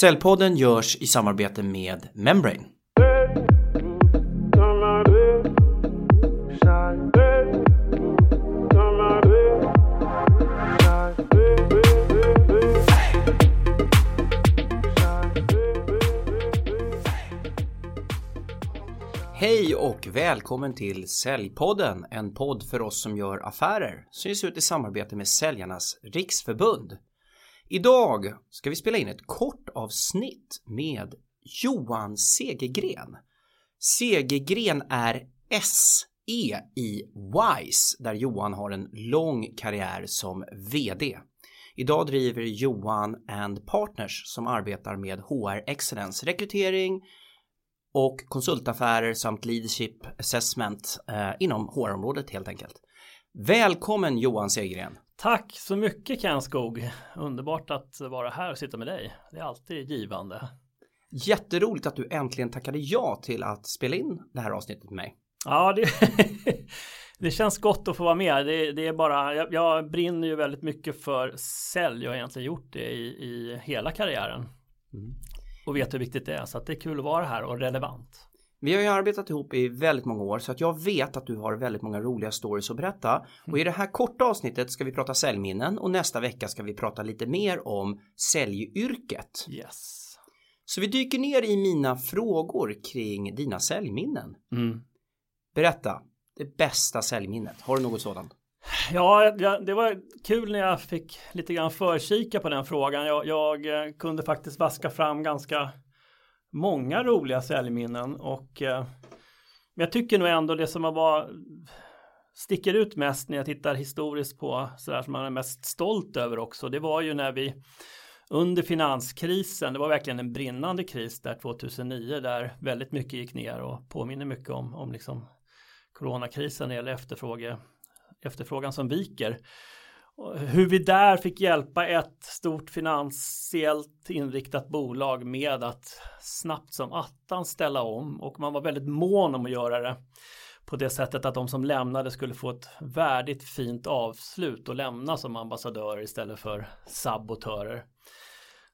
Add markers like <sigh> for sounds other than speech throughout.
Cellpodden görs i samarbete med Membrane. Hej och välkommen till Säljpodden, en podd för oss som gör affärer, Syns ut i samarbete med Säljarnas Riksförbund. Idag ska vi spela in ett kort avsnitt med Johan Segergren. Segergren är SE i WISE där Johan har en lång karriär som VD. Idag driver Johan and Partners som arbetar med HR Excellence, rekrytering och konsultaffärer samt leadership assessment eh, inom HR-området helt enkelt. Välkommen Johan Segergren! Tack så mycket Ken Skog. Underbart att vara här och sitta med dig. Det är alltid givande. Jätteroligt att du äntligen tackade ja till att spela in det här avsnittet med mig. Ja, det, <laughs> det känns gott att få vara med. Det, det är bara, jag, jag, brinner ju väldigt mycket för sälj. Jag har egentligen gjort det i, i hela karriären. Mm. Och vet hur viktigt det är. Så det är kul att vara här och relevant. Vi har ju arbetat ihop i väldigt många år så att jag vet att du har väldigt många roliga stories att berätta. Och i det här korta avsnittet ska vi prata säljminnen och nästa vecka ska vi prata lite mer om säljyrket. Yes. Så vi dyker ner i mina frågor kring dina säljminnen. Mm. Berätta, det bästa säljminnet, har du något sådant? Ja, det var kul när jag fick lite grann förkika på den frågan. Jag, jag eh, kunde faktiskt vaska fram ganska många roliga säljminnen och eh, jag tycker nog ändå det som var sticker ut mest när jag tittar historiskt på sådär som man är mest stolt över också. Det var ju när vi under finanskrisen, det var verkligen en brinnande kris där 2009 där väldigt mycket gick ner och påminner mycket om, om liksom coronakrisen när det gäller efterfråge, efterfrågan som viker hur vi där fick hjälpa ett stort finansiellt inriktat bolag med att snabbt som attan ställa om och man var väldigt mån om att göra det på det sättet att de som lämnade skulle få ett värdigt fint avslut och lämna som ambassadörer istället för sabotörer.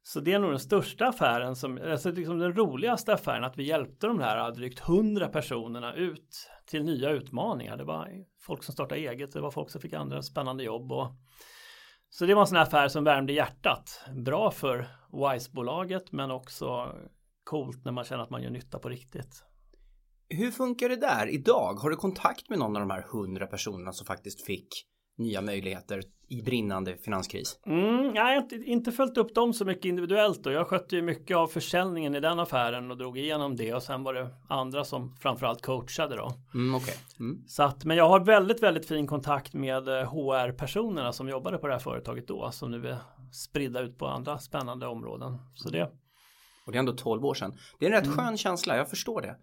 Så det är nog den största affären, som, alltså liksom den roligaste affären, att vi hjälpte de här drygt hundra personerna ut till nya utmaningar. Det var folk som startade eget, det var folk som fick andra spännande jobb. Och, så det var en sån här affär som värmde hjärtat. Bra för Wise-bolaget men också coolt när man känner att man gör nytta på riktigt. Hur funkar det där idag? Har du kontakt med någon av de här hundra personerna som faktiskt fick nya möjligheter i brinnande finanskris? Mm, jag har inte, följt upp dem så mycket individuellt och jag skötte ju mycket av försäljningen i den affären och drog igenom det och sen var det andra som framförallt coachade då. Mm, okay. mm. Så att, men jag har väldigt, väldigt fin kontakt med HR-personerna eh, som jobbade på det här företaget då som nu är spridda ut på andra spännande områden. Så det. Och det är ändå 12 år sedan. Det är en rätt mm. skön känsla, jag förstår det.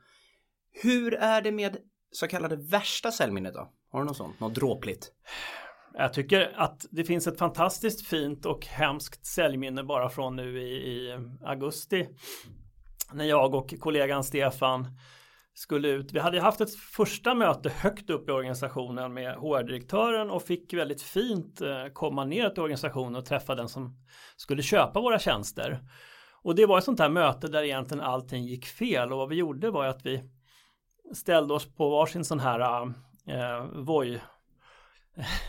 Hur är det med så kallade värsta säljminnet då? Har du något sånt? Något dråpligt? Jag tycker att det finns ett fantastiskt fint och hemskt säljminne bara från nu i, i augusti. När jag och kollegan Stefan skulle ut. Vi hade haft ett första möte högt upp i organisationen med HR-direktören och fick väldigt fint eh, komma ner till organisationen och träffa den som skulle köpa våra tjänster. Och det var ett sånt här möte där egentligen allting gick fel och vad vi gjorde var att vi ställde oss på varsin sån här eh, Voi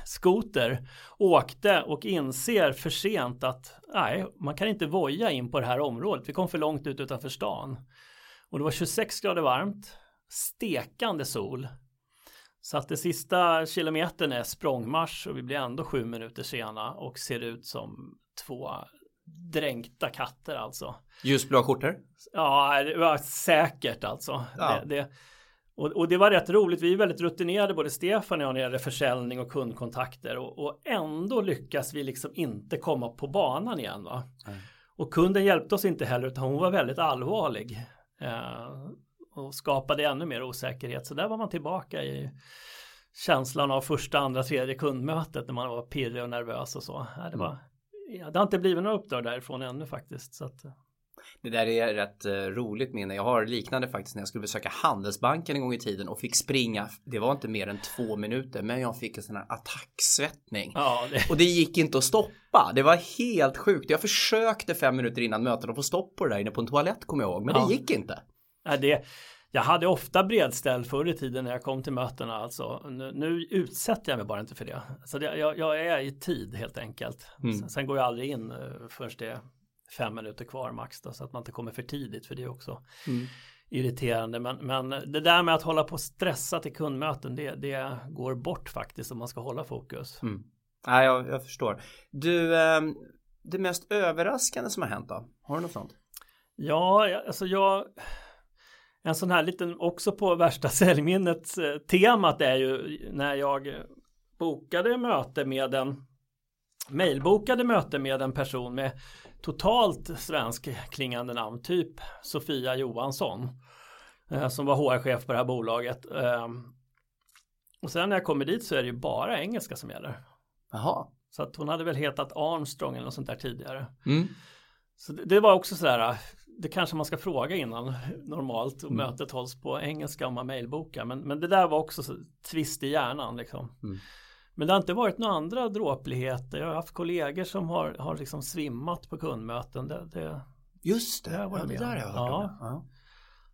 skoter åkte och inser för sent att nej, man kan inte voja in på det här området. Vi kom för långt ut utanför stan. Och det var 26 grader varmt, stekande sol. Så att det sista kilometern är språngmarsch och vi blir ändå sju minuter sena och ser ut som två dränkta katter alltså. Ljusblå skjortor? Ja, det var säkert alltså. Ja. Det, det, och, och, det var rätt roligt. Vi är väldigt rutinerade, både Stefan och jag, när det gäller försäljning och kundkontakter. Och, och, ändå lyckas vi liksom inte komma på banan igen. Va? Mm. Och kunden hjälpte oss inte heller, utan hon var väldigt allvarlig. Eh, och skapade ännu mer osäkerhet. Så där var man tillbaka i känslan av första, andra, tredje kundmötet när man var pirrig och nervös och så. det, var, mm. det har inte blivit några uppdrag därifrån ännu faktiskt. Så att, Det där är rätt uh, roligt minne. Jag har liknande faktiskt när jag skulle besöka Handelsbanken en gång i tiden och fick springa. Det var inte mer än två minuter men jag fick en sån här attacksvettning. Ja, det... Och det gick inte att stoppa. Det var helt sjukt. Jag försökte fem minuter innan mötet att få stopp på det där inne på en toalett kommer jag ihåg. Men ja. det gick inte. Ja, det, jag hade ofta bredställ förr i tiden när jag kom till mötena alltså. Nu, nu utsätter jag mig bara inte för det. Så det, jag, jag, är i tid helt enkelt. Mm. Sen, sen, går jag aldrig in uh, förrän det fem minuter kvar max då, så att man inte kommer för tidigt för det är också mm. irriterande. Men, men det där med att hålla på och stressa till kundmöten det, det går bort faktiskt om man ska hålla fokus. Mm. Ja, jag, jag förstår. Du, eh, det mest överraskande som har hänt då? Har du något sånt? Ja, alltså jag en sån här liten, också på värsta <laughs> säljminnet eh, temat är ju när jag bokade möte med en mailbokade möte med en person med totalt svensk klingande namn, typ Sofia Johansson eh, som var HR-chef på det här bolaget. Eh, och sen när jag kommer dit så är det ju bara engelska som gäller. Jaha. Så att hon hade väl hetat Armstrong eller något sånt där tidigare. Mm. Så det, det var också sådär, det kanske man ska fråga innan normalt och mm. mötet hålls på engelska om man mejlbokar. Men, men det där var också så, twist i hjärnan liksom. Mm. Men det har inte varit några andra dråpligheter. Jag har haft kollegor som har, har liksom svimmat på kundmöten. Det, det, Just det, det, ja, det där har jag hört ja. ja.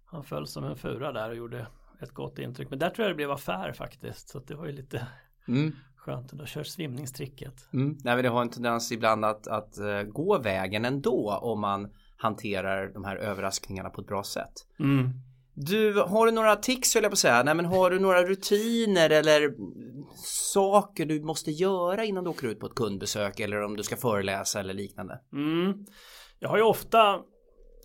Han föll som en fura där och gjorde ett gott intryck. Men där tror jag det blev affär faktiskt. Så det var ju lite mm. skönt. Då kör svimningstricket. Mm. Nej, men det har en tendens ibland att, att uh, gå vägen ändå om man hanterar de här överraskningarna på ett bra sätt. Mm. Du, har du några tics höll jag på att säga? Nej men har du några rutiner eller saker du måste göra innan du åker ut på ett kundbesök eller om du ska föreläsa eller liknande? Mm. Jag har ju ofta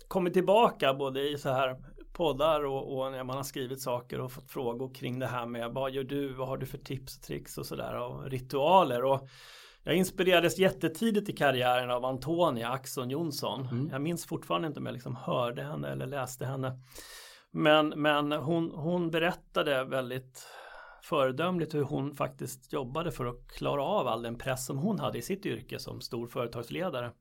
kommit tillbaka både i så här poddar och, och, när man har skrivit saker och fått frågor kring det här med vad gör du, vad har du för tips och tricks och sådär och ritualer och jag inspirerades jättetidigt i karriären av Antonia Axon Jonsson. Mm. Jag minns fortfarande inte om jag liksom hörde henne eller läste henne. Men, men hon, hon berättade väldigt föredömligt hur hon faktiskt jobbade för att klara av all den press som hon hade i sitt yrke som stor företagsledare.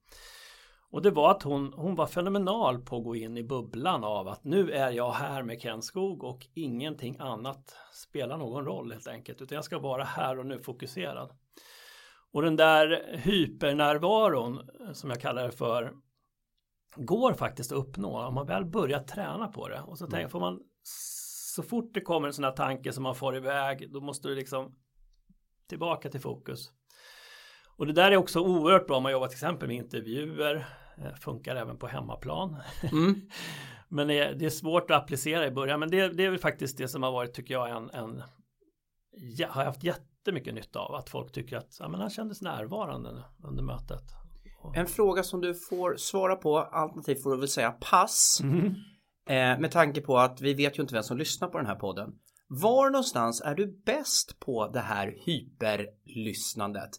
Och det var att hon, hon var fenomenal på att gå in i bubblan av att nu är jag här med Ken Skog och ingenting annat spelar någon roll helt enkelt. Utan jag ska vara här och nu fokuserad. Och den där hypernärvaron som jag kallar det för går faktiskt att uppnå om man väl börjar träna på det. Och så tänker, mm. får man så fort det kommer en sån här tanke som man får iväg då måste du liksom tillbaka till fokus. Och det där är också oerhört bra om man jobbar till exempel med intervjuer. Eh, funkar även på hemmaplan. Mm. <laughs> men det är, det är, svårt att applicera i början. Men det, det är väl faktiskt det som har varit, tycker jag, en, en ja, har haft jättemycket nytta av. Att folk tycker att ja, men han kändes närvarande under mötet. En fråga som du får svara på, alternativt får du väl säga pass. Mm. Eh, med tanke på att vi vet ju inte vem som lyssnar på den här podden. Var någonstans är du bäst på det här hyperlyssnandet?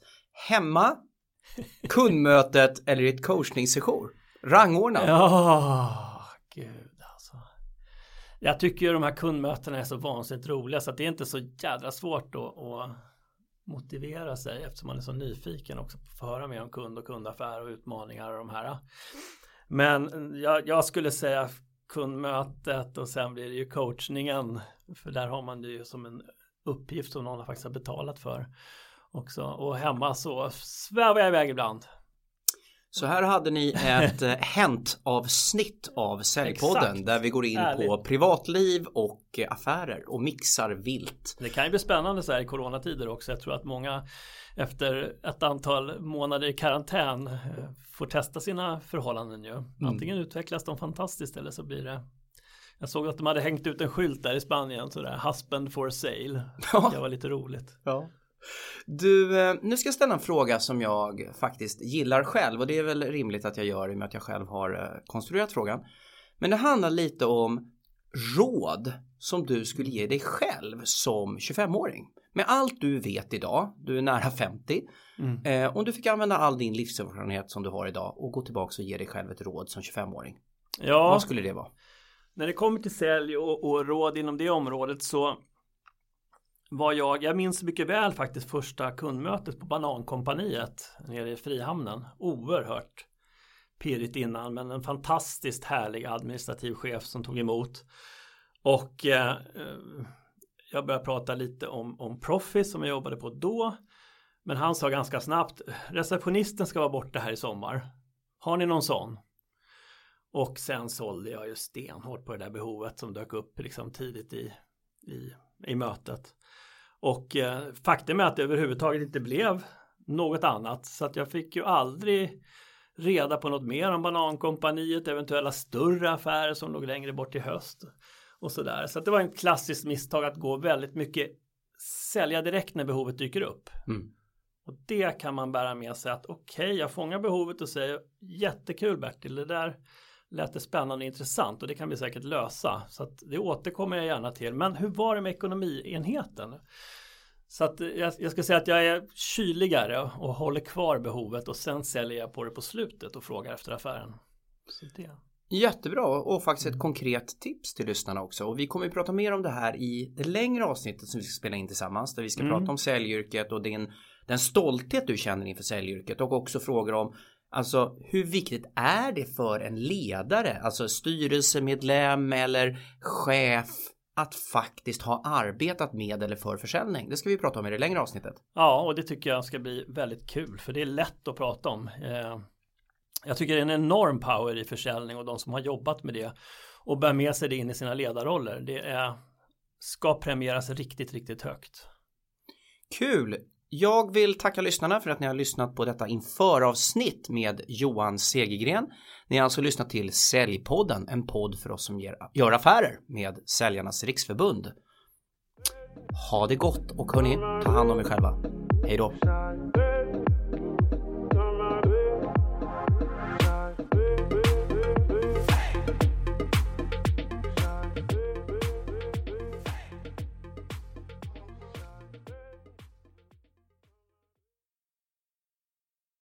Hemma, <laughs> kundmötet eller i ett coachningssession? Rangordna. Ja, gud alltså. Jag tycker ju de här kundmötena är så vansinnigt roliga så att det är inte så jädra svårt att, att motivera sig eftersom man är så nyfiken också på att få höra mer om kund och kundaffär och utmaningar och de här. Men jag, jag skulle säga kundmötet och sen blir det ju coachningen. För där har man det ju som en uppgift som någon faktiskt har betalat för också. Och hemma så svävar jag iväg ibland. Så här hade ni ett eh, hänt avsnitt av Säljpodden där vi går in Ärligt. på privatliv och affärer och mixar vilt. Det kan ju bli spännande så här i coronatider också. Jag tror att många efter ett antal månader i karantän eh, får testa sina förhållanden ju. Mm. Antingen mm. utvecklas de fantastiskt eller så blir det jag såg att de hade hängt ut en skylt där i Spanien sådär husband for sale. Ja. Det var lite roligt. Ja. Du, eh, nu ska jag ställa en fråga som jag faktiskt gillar själv och det är väl rimligt att jag gör i och med att jag själv har eh, konstruerat frågan. Men det handlar lite om råd som du skulle ge dig själv som 25-åring. Med allt du vet idag, du är nära 50, mm. eh, om du fick använda all din livserfarenhet som du har idag och gå tillbaka och ge dig själv ett råd som 25-åring. Ja. Vad skulle det vara? När det kommer till sälj och, och råd inom det området så var jag, jag minns mycket väl faktiskt första kundmötet på Banankompaniet nere i Frihamnen. Oerhört pirrigt innan men en fantastiskt härlig administrativ chef som tog emot. Och eh, jag började prata lite om, om Profis som jag jobbade på då. Men han sa ganska snabbt receptionisten ska vara borta här i sommar. Har ni någon sån? Och sen sålde jag ju stenhårt på det där behovet som dök upp liksom tidigt i, i, i mötet. Och eh, faktum är att det överhuvudtaget inte blev något annat. Så att jag fick ju aldrig reda på något mer om Banankompaniet, eventuella större affärer som låg längre bort i höst. Och sådär. Så att det var en klassisk misstag att gå väldigt mycket sälja direkt när behovet dyker upp. Mm. Och det kan man bära med sig att okej, okay, jag fångar behovet och säger jättekul Bertil, det där lät det spännande och intressant och det kan vi säkert lösa. Så att det återkommer jag gärna till. Men hur var det med ekonomienheten? Så att jag, jag ska säga att jag är kyligare och håller kvar behovet och sen säljer jag på det på slutet och frågar efter affären. Så det. Jättebra och faktiskt ett konkret tips till lyssnarna också. Och vi kommer att prata mer om det här i det längre avsnittet som vi ska spela in tillsammans. Där vi ska mm. prata om säljyrket och din, den stolthet du känner inför säljyrket och också frågor om Alltså hur viktigt är det för en ledare, alltså styrelsemedlem eller chef att faktiskt ha arbetat med eller för försäljning? Det ska vi prata om i det längre avsnittet. Ja, och det tycker jag ska bli väldigt kul för det är lätt att prata om. Eh, jag tycker det är en enorm power i försäljning och de som har jobbat med det och bär med sig det in i sina ledarroller. Det är, ska premieras riktigt, riktigt högt. Kul! Jag vill tacka lyssnarna för att ni har lyssnat på detta införavsnitt med Johan Segergren. Ni har alltså lyssnat till Säljpodden, en podd för oss som gör affärer med Säljarnas Riksförbund. Ha det gott och hörni, ta hand om er själva. Hej då!